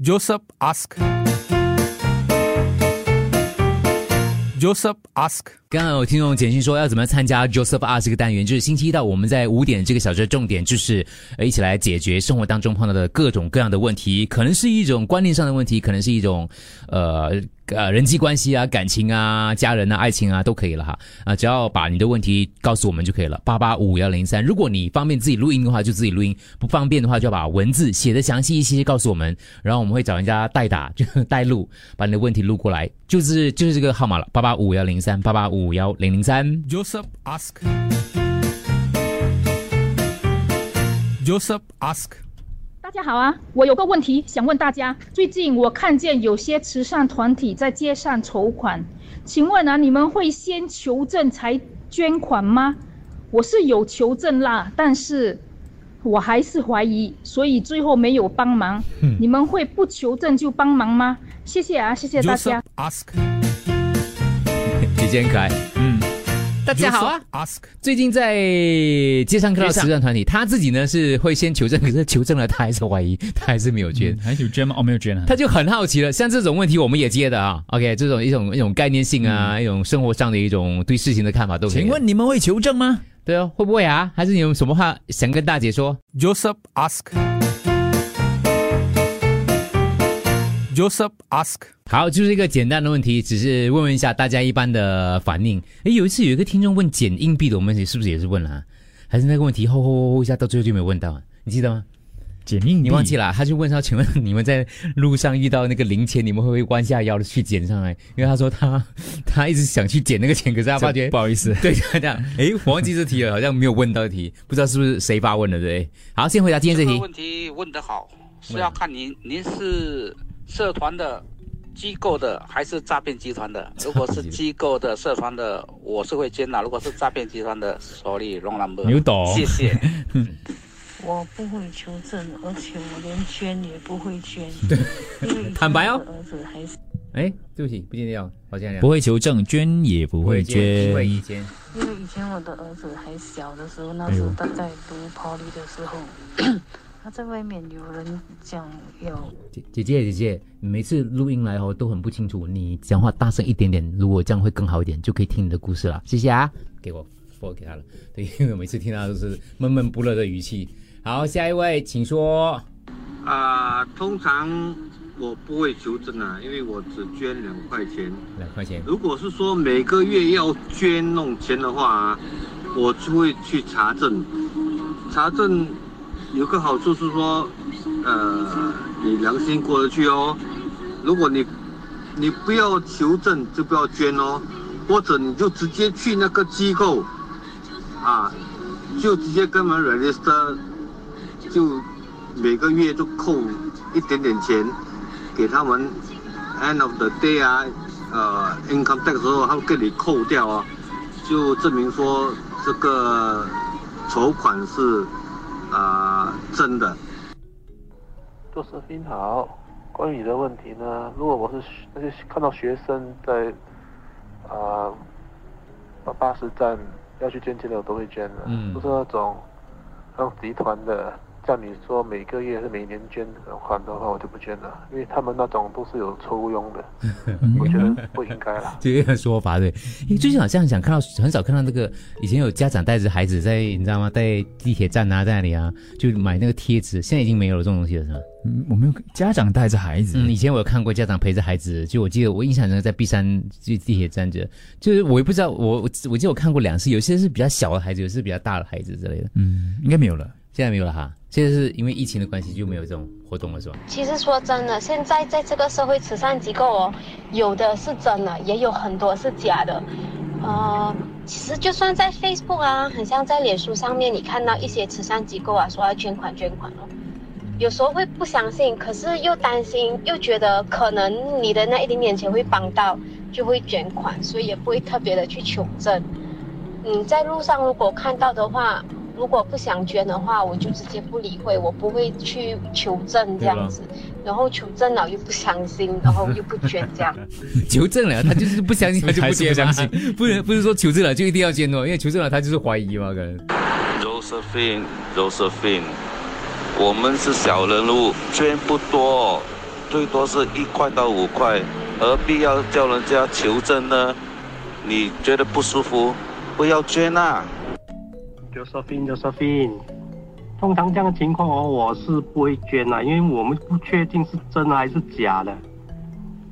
Joseph ask. Joseph ask. 刚刚有听众简讯说要怎么参加 Joseph R 这个单元，就是星期一到我们在五点这个小时的重点就是呃一起来解决生活当中碰到的各种各样的问题，可能是一种观念上的问题，可能是一种呃呃人际关系啊、感情啊、家人啊、爱情啊都可以了哈。啊，只要把你的问题告诉我们就可以了，八八五幺零三。如果你方便自己录音的话，就自己录音；不方便的话，就要把文字写的详细一些告诉我们，然后我们会找人家代打，就代录，把你的问题录过来，就是就是这个号码了，八八五幺零三八八五幺零零三。Joseph ask. Joseph ask. 大家好啊，我有个问题想问大家。最近我看见有些慈善团体在街上筹款，请问啊，你们会先求证才捐款吗？我是有求证啦，但是我还是怀疑，所以最后没有帮忙。你们会不求证就帮忙吗？谢谢啊，谢谢大家 Joseph。ask. 姐姐很可爱。嗯，大家好啊！Ask. 最近在街上看到慈善团体，他自己呢是会先求证，可是求证了他还是怀疑，他还是没有捐。还有捐吗？哦，没有捐啊。他就很好奇了，像这种问题我们也接的啊。OK，这种一种一种概念性啊，一种生活上的一种对事情的看法都可以。请问你们会求证吗？对哦，会不会啊？还是你有什么话想跟大姐说？Joseph ask. Joseph ask. 好，就是一个简单的问题，只是问问一下大家一般的反应。诶，有一次有一个听众问捡硬币的我们，是不是也是问了、啊？还是那个问题吼吼吼吼一下，到最后就没有问到啊？你记得吗？捡硬币你忘记了啊？他就问他：“请问你们在路上遇到那个零钱，你们会不会弯下腰的去捡上来？”因为他说他他一直想去捡那个钱，可是他发觉不好意思，对他这样，诶，我忘记这题了，好像没有问到题，不知道是不是谁发问的，对？好，先回答今天这题。这个问题问得好，是要看您您是社团的、机构的还是诈骗集团的。如果是机构的、社团的，我是会捐的；如果是诈骗集团的，sorry wrong number。牛懂谢谢。我不会求证，而且我连捐也不会捐。因为以前坦白哦儿子还是哎，对不起，不见掉，抱歉不会求证，捐也不会因为捐。以前因为以前我的儿子还小的时候，那时候他在读 poly 的时候，他在外面有人讲有姐姐姐姐每次录音来哦都很不清楚，你讲话大声一点点，如果这样会更好一点，就可以听你的故事了。谢谢啊，给我 f 给他了。对，因为我每次听到都是闷闷不乐的语气。好，下一位，请说。啊、通常我不会求证啊，因为我只捐两块钱。两块钱。如果是说每个月要捐弄钱的话啊，我就会去查证。查证有个好处是说，呃，你良心过得去哦。如果你你不要求证，就不要捐哦，或者你就直接去那个机构，啊，就直接跟我们 register，就每个月就扣一点点钱给他们，end of the day 啊，呃，income tax 的时候他会给你扣掉啊，就证明说这个筹款是啊、真的。做视频好，关于你的问题呢，如果我是那些看到学生在啊巴巴士站要去捐钱的，我都会捐的。嗯不是那种那种集团的，叫你说每个月是每年捐款的话，我就不捐了，因为他们那种都是有抽佣的，我觉得不应该啦。这个说法对，因为最近好像想看到很少看到那个以前有家长带着孩子在你知道吗，在地铁站啊，在那里啊，就买那个贴纸，现在已经没有了这种东西了是吗？嗯我没有家长带着孩子，嗯，以前我有看过家长陪着孩子，就我记得我印象中在碧山就地铁站着，就是我也不知道我我我记得我看过两次，有些是比较小的孩子，有些是比较大的孩子之类的，嗯，应该没有了。现在没有了哈，现在是因为疫情的关系就没有这种活动了是吧？其实说真的，现在在这个社会慈善机构哦，有的是真的，也有很多是假的。呃，其实就算在 Facebook 啊，很像在脸书上面，你看到一些慈善机构啊说要捐款捐款哦，有时候会不相信，可是又担心，又觉得可能你的那一点点钱会帮到，就会捐款，所以也不会特别的去求证。嗯，在路上如果看到的话，如果不想捐的话，我就直接不理会，我不会去求证这样子，然后求证了又不相信，然后又不捐这样。求证了，他就是不相信，他就不捐嘛还是不相不能不是说求证了就一定要捐哦，因为求证了他就是怀疑嘛，可能。Josephine，Josephine，我们是小人物，捐不多，最多是一块到五块，何必要叫人家求证呢？你觉得不舒服，不要捐啊。Josephine，Josephine，通常这样的情况哦，我是不会捐的，因为我们不确定是真的还是假的。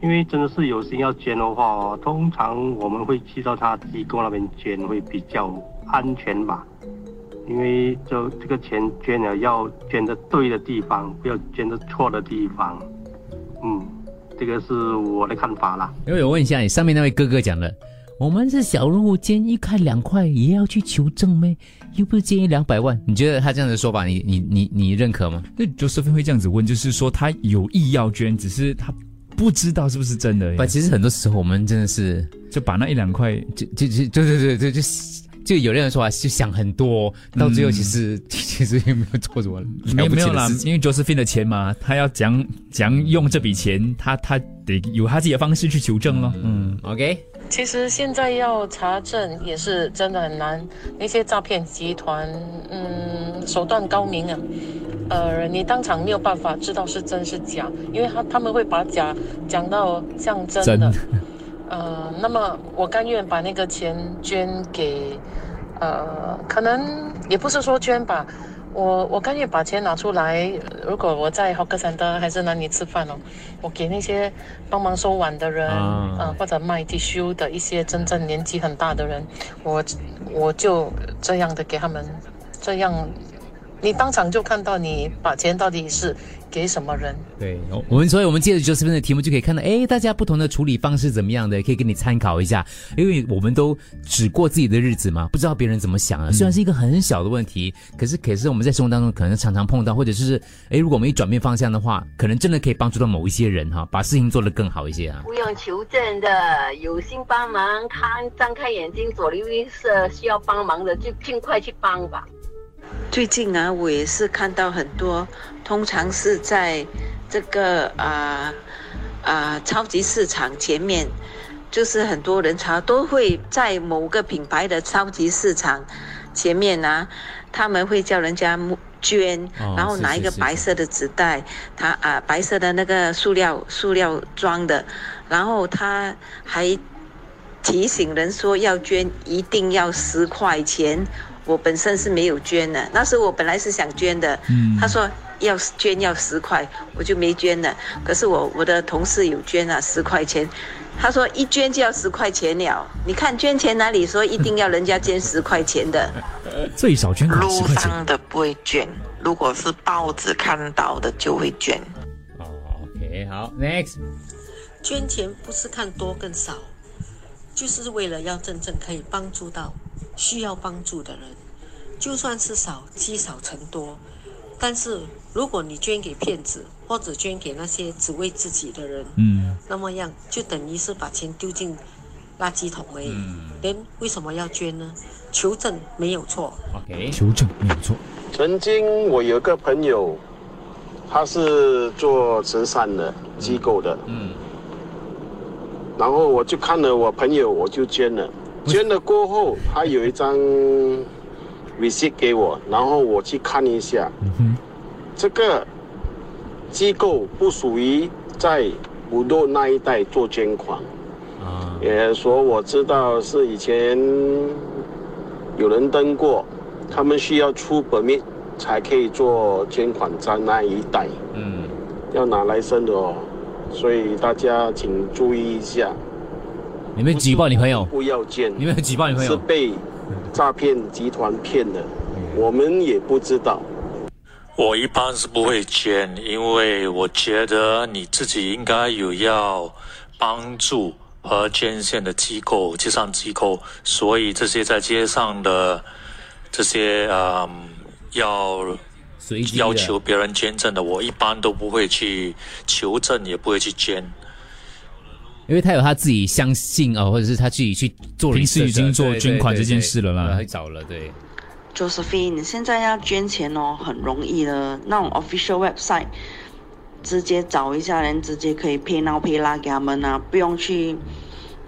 因为真的是有心要捐的话哦，通常我们会去到他机构那边捐，会比较安全吧。因为就这个钱捐了，要捐的对的地方，不要捐的错的地方。嗯，这个是我的看法啦。因为我问一下，你上面那位哥哥讲的，我们是小人物捐一块两块也要去求证咩？又不是捐一两百万，你觉得他这样的说法，你你你你认可吗？那 Josephine 会这样子问，就是说他有意要捐，只是他不知道是不是真的。不，其实很多时候我们真的是就把那一两块，就就就对对对对，就就有人说啊，就想很多，到最后其实、其实也没有做什么没有没有啦了不起的事，情因为 Josephine 的钱嘛，他要讲讲用这笔钱，他他得有他自己的方式去求证咯。嗯，OK。其实现在要查证也是真的很难，那些诈骗集团，嗯，手段高明啊，呃，你当场没有办法知道是真是假，因为他他们会把假讲到像真的，真 呃，那么我甘愿把那个钱捐给，呃，可能也不是说捐吧，我我甘愿把钱拿出来，如果我在 hawker center 还是哪里吃饭哦，我给那些帮忙收碗的人，啊。呃，或者卖 tissue 的一些真正年纪很大的人，我我就这样的给他们，这样你当场就看到你把钱到底是给什么人。对，我们所以我们借着 Josephine 的题目就可以看到，哎，大家不同的处理方式怎么样的，可以给你参考一下。因为我们都只过自己的日子嘛，不知道别人怎么想啊。虽然是一个很小的问题，可是可是我们在生活当中可能常常碰到，或者是哎，如果我们一转变方向的话，可能真的可以帮助到某一些人哈，把事情做得更好一些啊。不用求证的，有心帮忙，看张开眼睛，左邻右舍需要帮忙的就尽快去帮吧。最近啊，我也是看到很多，通常是在这个啊啊、超级市场前面，就是很多人潮都会在某个品牌的超级市场前面啊，他们会叫人家捐，哦然后拿一个白色的纸袋，他啊、白色的那个塑料塑料装的，然后他还提醒人说要捐一定要十块钱。我本身是没有捐的，那时候我本来是想捐的，嗯他说要捐要十块，我就没捐了。可是我我的同事有捐了十块钱，他说一捐就要十块钱了。你看捐钱哪里说一定要人家捐十块钱的？最少捐路上的不会捐，如果是报纸看到的就会捐。OK，好，Next。捐钱不是看多跟少，就是为了要真正可以帮助到需要帮助的人。就算是少，积少成多。但是如果你捐给骗子，或者捐给那些只为自己的人，嗯，那么样就等于是把钱丢进垃圾桶而已。连为什么要捐呢？求证没有错。OK，求证没有错。曾经我有个朋友，他是做慈善的机构的，嗯，然后我就看了我朋友，我就捐了，捐了过后，他有一张 receipt 给我，然后我去看一下，嗯这个机构不属于在五路那一带做捐款，啊，也说我知道是以前有人登过，他们需要出 permit 才可以做捐款在那一带，嗯，要拿来生的哦，所以大家请注意一下，你们举报你朋友？不要捐，你们举报你朋友是被诈骗集团骗的，我们也不知道。我一般是不会捐，因为我觉得你自己应该有要帮助和捐献的机构、慈善机构，所以这些在街上的这些嗯要要求别人捐赠的，我一般都不会去求证，也不会去捐。因为他有他自己相信哦，或者是他自己去做平时已经做捐款这件事了啦对他找了，对。Josephine，现在要捐钱哦，很容易的，那种 official website，直接找一下人，直接可以 pay now pay 啦给他们啊，不用去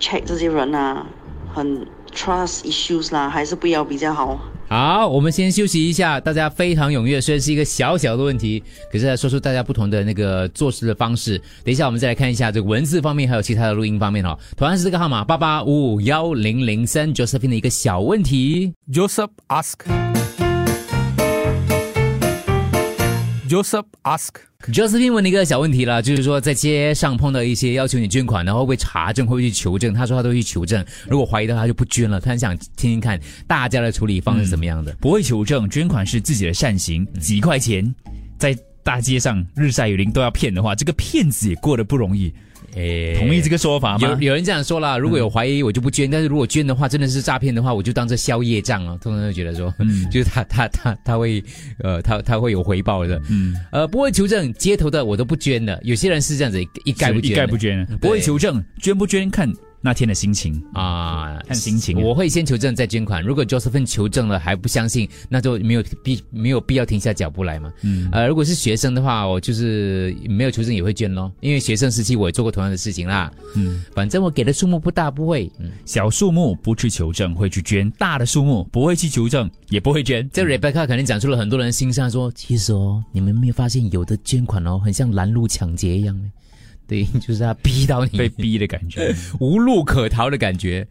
check 这些人啊，很 trust issues 啦，还是不要比较好。好，我们先休息一下，大家非常踊跃，虽然是一个小小的问题，可是来说出大家不同的那个做事的方式。等一下，我们再来看一下这个文字方面，还有其他的录音方面哦。同样是这个号码八八五五幺零零三，Josephine 的一个小问题。Joseph ask. Joseph ask. Josephine 问了一个小问题了，就是说在街上碰到一些要求你捐款，然后会查证，会不会去求证？他说他都会去求证，如果怀疑的话他就不捐了。他很想听听看大家的处理方式是怎么样的。不会求证，捐款是自己的善行，几块钱在大街上日晒雨淋都要骗的话，这个骗子也过得不容易。诶同意这个说法吗？有有人这样说啦，如果有怀疑我就不捐，但是如果捐的话真的是诈骗的话，我就当这宵夜账了。通常就觉得说，就是他他他他会呃他他会有回报的，嗯。呃不会求证街头的我都不捐的，有些人是这样子一一概不捐，一概不捐，不会求证，捐不捐看那天的心情啊，看心情。我会先求证再捐款。如果 Josephine 求证了还不相信，那就没有必没有必要停下脚步来嘛。嗯呃，如果是学生的话，我就是没有求证也会捐咯，因为学生时期我也做过同样的事情啦。嗯，反正我给的数目不大，不会。嗯，小数目不去求证会去捐，大的数目不会去求证也不会捐。这 Rebecca 肯定讲出了很多人心声说，其实哦，你们没有发现有的捐款哦，很像拦路抢劫一样吗？对，就是他逼到你，被逼的感觉，无路可逃的感觉。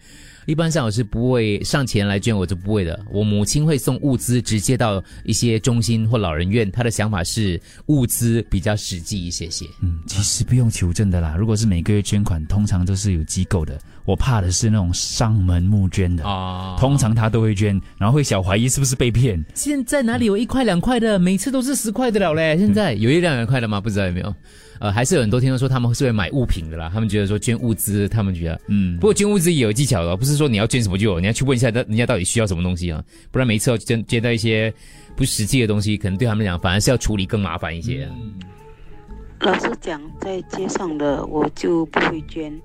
一般上我是不会上前来捐，我就不会的。我母亲会送物资直接到一些中心或老人院，她的想法是物资比较实际一些些。嗯，其实不用求证的啦。如果是每个月捐款，通常都是有机构的。我怕的是那种上门募捐的啊，通常他都会捐，然后会小怀疑是不是被骗。现在哪里有一块两块的？每次都是十块的了嘞。现在有一两两块的吗？不知道有没有？呃，还是有很多听众说他们是会买物品的啦。他们觉得说捐物资，他们觉得嗯，不过捐物资也有技巧的，不是说你要捐什么就有，你要去问一下人家到底需要什么东西啊，不然每一次要捐捐到一些不实际的东西，可能对他们来讲反而是要处理更麻烦一些。老实讲，在街上的我就不会捐，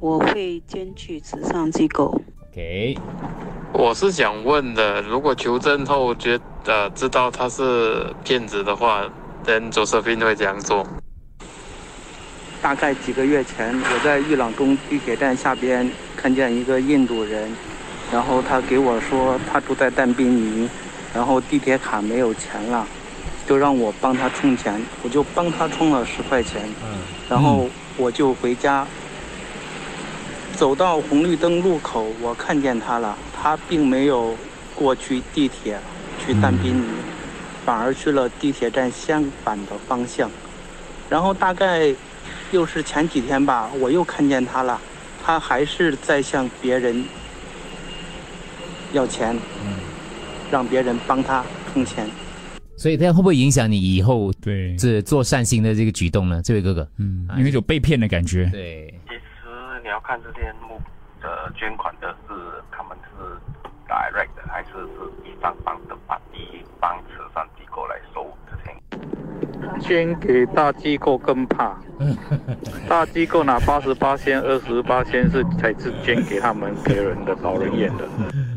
我会捐去慈善机构。OK，我是想问的，如果求证后觉得知道他是骗子的话，then Josephine 会怎样做？大概几个月前，我在玉朗中地铁站下边看见一个印度人，然后他给我说他住在但宾尼，然后地铁卡没有钱了，就让我帮他充钱，我就帮他充了十块钱，然后我就回家。走到红绿灯路口，我看见他了，他并没有过去地铁去但宾尼，反而去了地铁站相反的方向，然后大概。又是前几天吧，我又看见他了，他还是在向别人要钱，让别人帮他充钱。所以这样会不会影响你以后对这做善心的这个举动呢？这位哥哥，嗯，有一种被骗的感觉。对，其实你要看这些募的捐款的是他们是 direct 的，还是是第三方的把第一方慈善机构来收这些。捐给大机构更怕，大机构拿八十八千、二十八千是才是捐给他们别人的老人院的。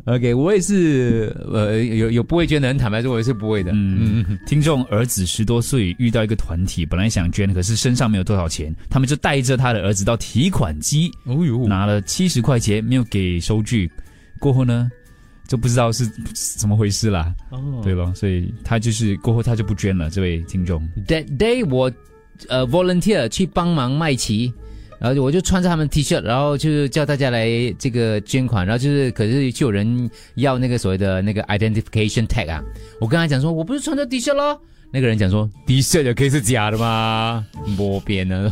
OK，我也是，呃，有有不会捐的人，坦白说，我也是不会的。嗯嗯，听众儿子十多岁遇到一个团体，本来想捐，可是身上没有多少钱，他们就带着他的儿子到提款机，哦呦，拿了七十块钱，没有给收据，过后呢？就不知道是怎么回事啦。哦对了，所以他就是过后他就不捐了。这位听众 That day 我呃 volunteer 去帮忙卖旗，然后我就穿着他们 T 恤，然后就是叫大家来这个捐款，然后就是可是就有人要那个所谓的那个 identification tag 啊，我跟他讲说我不是穿着 T 恤咯，那个人讲说 T 恤也可以是假的吗？摸边呢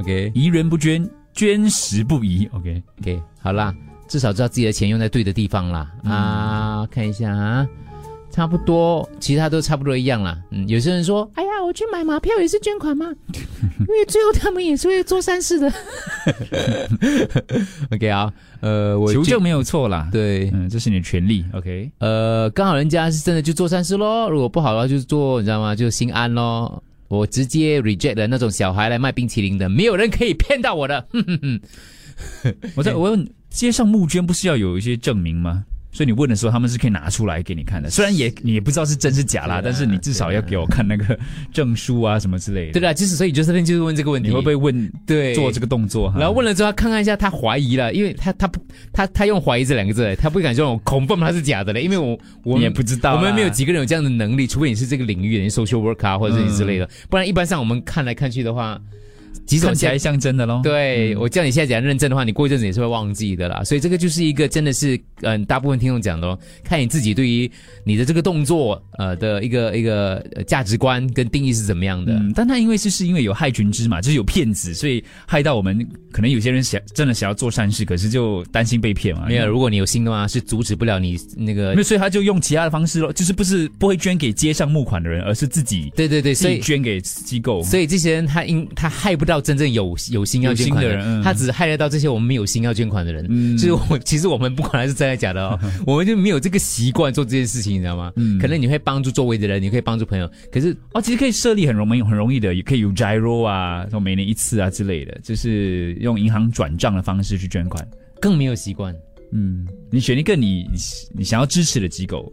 ？OK，疑人不捐，捐时不疑。OK OK，好啦。至少知道自己的钱用在对的地方啦、嗯、啊！看一下啊，差不多，其他都差不多一样啦。嗯，有些人说：“哎呀，我去买马票也是捐款吗？” 因为最后他们也是会做善事的。OK 啊，呃，我求救没有错啦，对，嗯，这是你的权利。OK，呃，刚好人家是真的就做善事咯，如果不好的话就做，你知道吗？就心安咯。我直接 reject 了那种小孩来卖冰淇淋的，没有人可以骗到我的。哼哼哼。我在我问，街上募捐不是要有一些证明吗？所以你问的时候，他们是可以拿出来给你看的。虽然也你也不知道是真是假啦，但是你至少要给我看那个证书啊什么之类的。对啦，就是所以就是问这个问题，你会不会问对做这个动作？然后问了之后，他看看一下，他怀疑了，因为他他不他他用怀疑这两个字，他不敢说我恐怖他是假的嘞，因为我我们也不知道我们没有几个人有这样的能力，除非你是这个领域的你 social work 啊或者是你之类的，不然一般上我们看来看去的话。几种看起来像真的咯。对、我叫你现在讲认证的话，你过一阵子也是会忘记的啦。所以这个就是一个真的是，嗯、大部分听众讲的哦，看你自己对于你的这个动作，呃的一个一个呃价值观跟定义是怎么样的。嗯，但他因为是是因为有害群之马，就是有骗子，所以害到我们。可能有些人想真的想要做善事，可是就担心被骗嘛。没有，如果你有心的话，是阻止不了你那个那所以他就用其他的方式咯，就是不是不会捐给街上募款的人，而是自己对对对，自所以己捐给机构。所以这些人他因他害不到真正有有心要捐款的人嗯他只害得到这些我们没有心要捐款的人。嗯，就是我 其实我们不管他是真的假的哦，我们就没有这个习惯做这件事情，你知道吗？嗯可能你会帮助周围的人，你可以帮助朋友，可是哦，其实可以设立很容易很容易的，也可以有 gyro 啊，说每年一次啊之类的，就是用银行转账的方式去捐款。更没有习惯。嗯，你选一个你你想要支持的机构，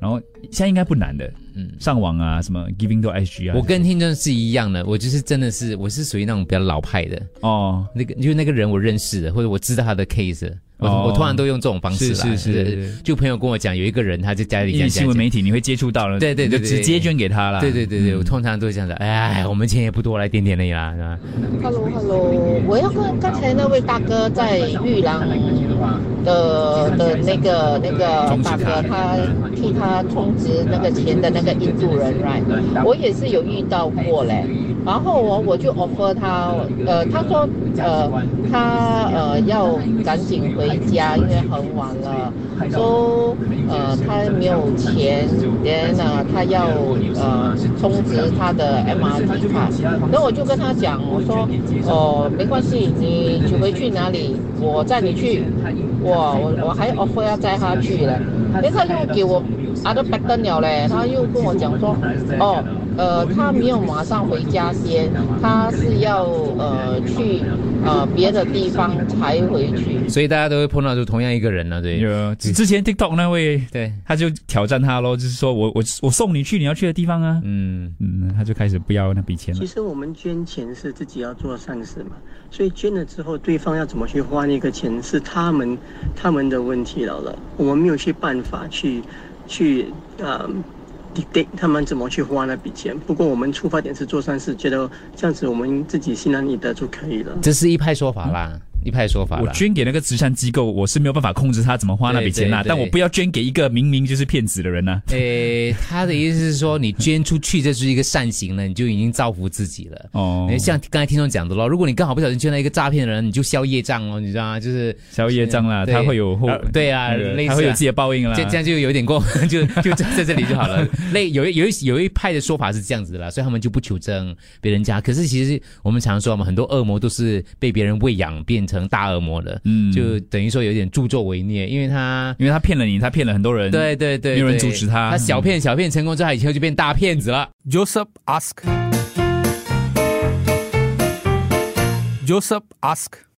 然后现在应该不难的，嗯，上网啊，什么 Giving 到 SG 啊，我跟听众是一样的，我就是真的是我是属于那种比较老派的。哦，那个因为那个人我认识的，或者我知道他的 case 的。我、哦我通常都用这种方式啦，是是是是就朋友跟我讲，有一个人他在家里因为讲新闻媒体你会接触到了，对对对，对你就直接捐给他了。对对对对，嗯我通常都是这样子。哎，我们钱也不多，来点点而已啦，是吧？Hello Hello，我要跟刚才那位大哥在玉兰的的那个那个大哥，他替他充值那个钱的那个印度人，right？我也是有遇到过嘞。然后我我就 offer 他，呃，他说，呃，他呃要赶紧回回家，因为很晚了，说呃他没有钱，然呢他要呃充值他的 MRT 卡，那我就跟他讲，我说哦没关系，你去回去哪里，我载你去，我我我还 offer 要载他去嘞，然后他又给我 other pattern 了嘞，他又跟我讲说，哦。呃，他没有马上回家先，他是要呃去呃别的地方才回去。所以大家都会碰到就同样一个人呢、对。有之前 TikTok 那位，对，他就挑战他咯，就是说我我我送你去你要去的地方啊，嗯嗯，他就开始不要那笔钱了其。实我们捐钱是自己要做善事嘛，所以捐了之后，对方要怎么去花那个钱是他们他们的问题了了，我们没有去办法去去呃 date 他们怎么去花那笔钱。不过我们出发点是做善事，觉得这样子我们自己心安理得就可以了。这是一派说法啦，一派说法。我捐给那个慈善机构，我是没有办法控制他怎么花那笔钱啦，对对对但我不要捐给一个明明就是骗子的人呐、诶，他的意思是说，你捐出去，这是一个善行了，你就已经造福自己了。哦像刚才听众讲的咯，如果你刚好不小心捐了一个诈骗的人，你就消业障哦，你知道吗？就是消业障啦他会有后呃对啊，类似啊他会有自己的报应啦这这样就有点过，就就在这里就好了。类有一有一有一派的说法是这样子的啦，所以他们就不求证别人家。可是其实我们常说嘛，很多恶魔都是被别人喂养变成大恶魔了，嗯就等于说有点助纣为虐，因为他因为他骗了你，他骗了很多人，对对对，没有人阻止他。他小骗小骗成功之后，以后就变大骗子了。Joseph ask. Joseph ask.